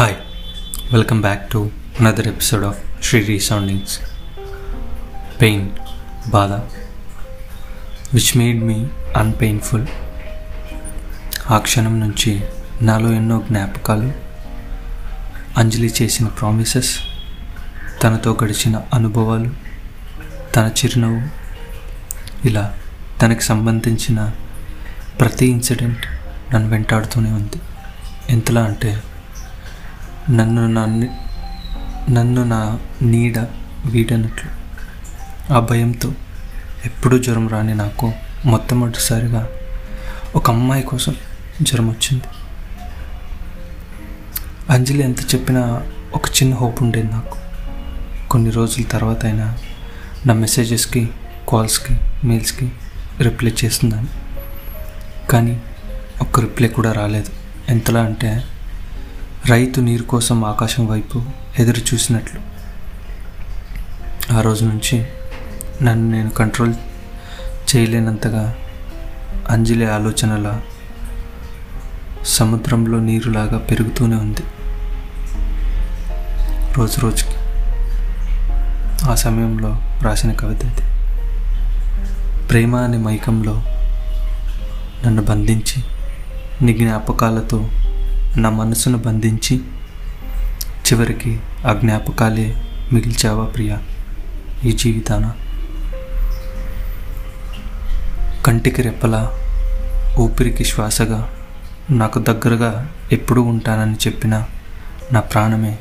Hi welcome back to another episode of Shri resoundings pain బాధ which made me unpainful ఆ క్షణం నుంచి నాలో ఎన్నో జ్ఞాపకాలు అంజలి చేసిన ప్రామిసెస్ తనతో గడిచిన అనుభవాలు తన చిరునవ్వు ఇలా తనకి సంబంధించిన ప్రతి ఇన్సిడెంట్ నన్ను వెంటాడుతూనే ఉంది. ఎంతలా అంటే నన్ను నా నన్ను నా నీడ వీడనట్లు. ఆ భయంతో ఎప్పుడూ జ్వరం రాని నాకు మొట్టమొదటిసారిగా ఒక అమ్మాయి కోసం జ్వరం వచ్చింది. అంజలి ఎంత చెప్పినా ఒక చిన్న హోప్ ఉండేది నాకు. కొన్ని రోజుల తర్వాత అయినా నా మెసేజెస్కి కాల్స్కి మెయిల్స్కి రిప్లై చేస్తున్నాను. కానీ ఒక్క రిప్లై కూడా రాలేదు. ఎంతలా అంటే రైతు నీరు కోసం ఆకాశం వైపు ఎదురు చూసినట్లు. ఆ రోజు నుంచి నన్ను నేను కంట్రోల్ చేయలేనంతగా అంజలి ఆలోచనల సముద్రంలో నీరులాగా పెరుగుతూనే ఉంది. రోజు రోజుకి ఆ సమయంలో రాసిన కవిత ఇది. ప్రేమ అనే మైకంలో నన్ను బంధించి నీ జ్ఞాపకాలతో నా మనసును బంధించి చివరికి ఆ జ్ఞాపకాలే మిగిల్చావా ప్రియా? ఈ జీవితాన కంటికి రెప్పలా ఊపిరికి శ్వాసగా నాకు దగ్గరగా ఎప్పుడూ ఉంటానని చెప్పిన నా ప్రాణమే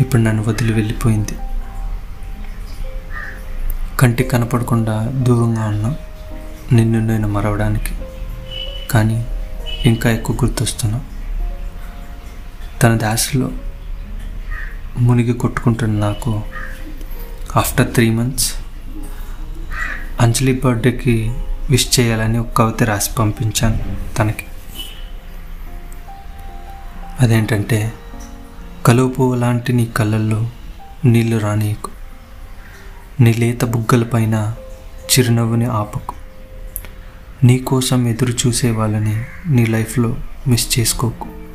ఇప్పుడు నన్ను వదిలి వెళ్ళిపోయింది. కంటికి కనపడకుండా దూరంగా ఉన్నా నిన్ను నేను మరవడానికి. కానీ ఇంకా ఎక్కువ గుర్తొస్తున్నాను తన దాసలో మునిగి కొట్టుకుంటున్న నాకు ఆఫ్టర్ త్రీ మంత్స్ అంజలి బర్త్డేకి విష్ చేయాలని ఒక కవిత రాసి పంపించాను తనకి. అదేంటంటే కలువ పువ్వు లాంటి నీ కళ్ళల్లో నీళ్ళు రానీయకు. నీ లేత బుగ్గలపైన చిరునవ్వుని ఆపకు. నీ కోసం ఎదురు చూసే వాళ్ళని నీ లైఫ్లో మిస్ చేసుకోకు.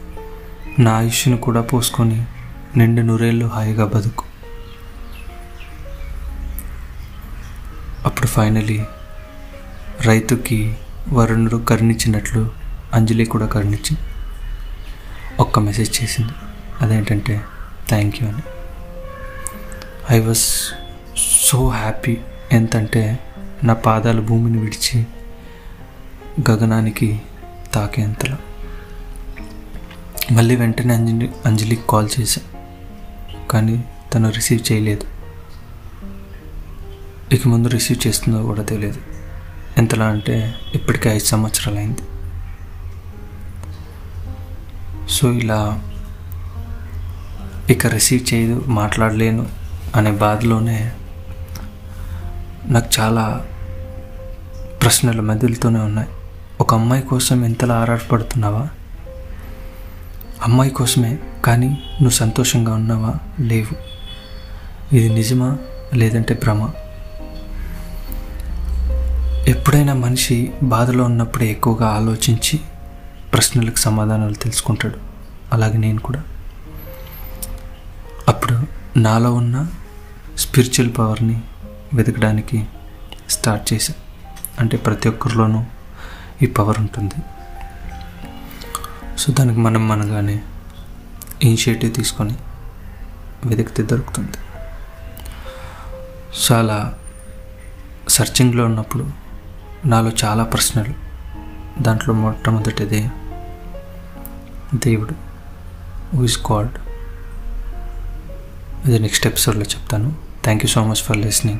నా ఆయుష్ను కూడా పోసుకొని నిండు నూరేళ్ళు హాయిగా బతుకు. అప్పుడు ఫైనలీ రైతుకి వరుణుడు కరుణించినట్లు అంజలి కూడా కరుణించి ఒక్క మెసేజ్ చేసింది. అదేంటంటే థ్యాంక్ యూ అని. ఐ వాజ్ సో హ్యాపీ ఎంతంటే నా పాదాలు భూమిని విడిచి గగనానికి తాకేంతలా. మళ్ళీ వెంటనే అంజలి అంజలికి కాల్ చేశా. కానీ తను రిసీవ్ చేయలేదు. ఇక ముందు రిసీవ్ చేస్తుందో కూడా తెలియదు. ఎంతలా అంటే ఇప్పటికే ఐదు సంవత్సరాలు అయింది సో ఇలా ఇక రిసీవ్ చేయదు మాట్లాడలేను అనే బాధలోనే నాకు చాలా ప్రశ్నలు మెదులుతూనే ఉన్నాయి. ఒక అమ్మాయి కోసం ఎంతలా ఆరాటపడుతున్నావా? అమ్మాయి కోసమే కానీ నువ్వు సంతోషంగా ఉన్నావా? లేవు. ఇది నిజమా లేదంటే భ్రమ? ఎప్పుడైనా మనిషి బాధలో ఉన్నప్పుడే ఎక్కువగా ఆలోచించి ప్రశ్నలకు సమాధానాలు తెలుసుకుంటాడు. అలాగే నేను కూడా. అప్పుడు నాలో ఉన్న స్పిరిచువల్ పవర్ని వెతకడానికి స్టార్ట్ చేశా. అంటే ప్రతి ఒక్కరిలోనూ ఈ పవర్ ఉంటుంది. సో దానికి మనం మనగానే ఇనిషియేటివ్ తీసుకొని వెతికితే దొరుకుతుంది. సో అలా సర్చింగ్లో ఉన్నప్పుడు నాలో చాలా ప్రశ్నలు. దాంట్లో మొట్టమొదటిది దేవుడు ఇస్ గాడ్ ఇది నెక్స్ట్ ఎపిసోడ్లో చెప్తాను. Thank you so much for listening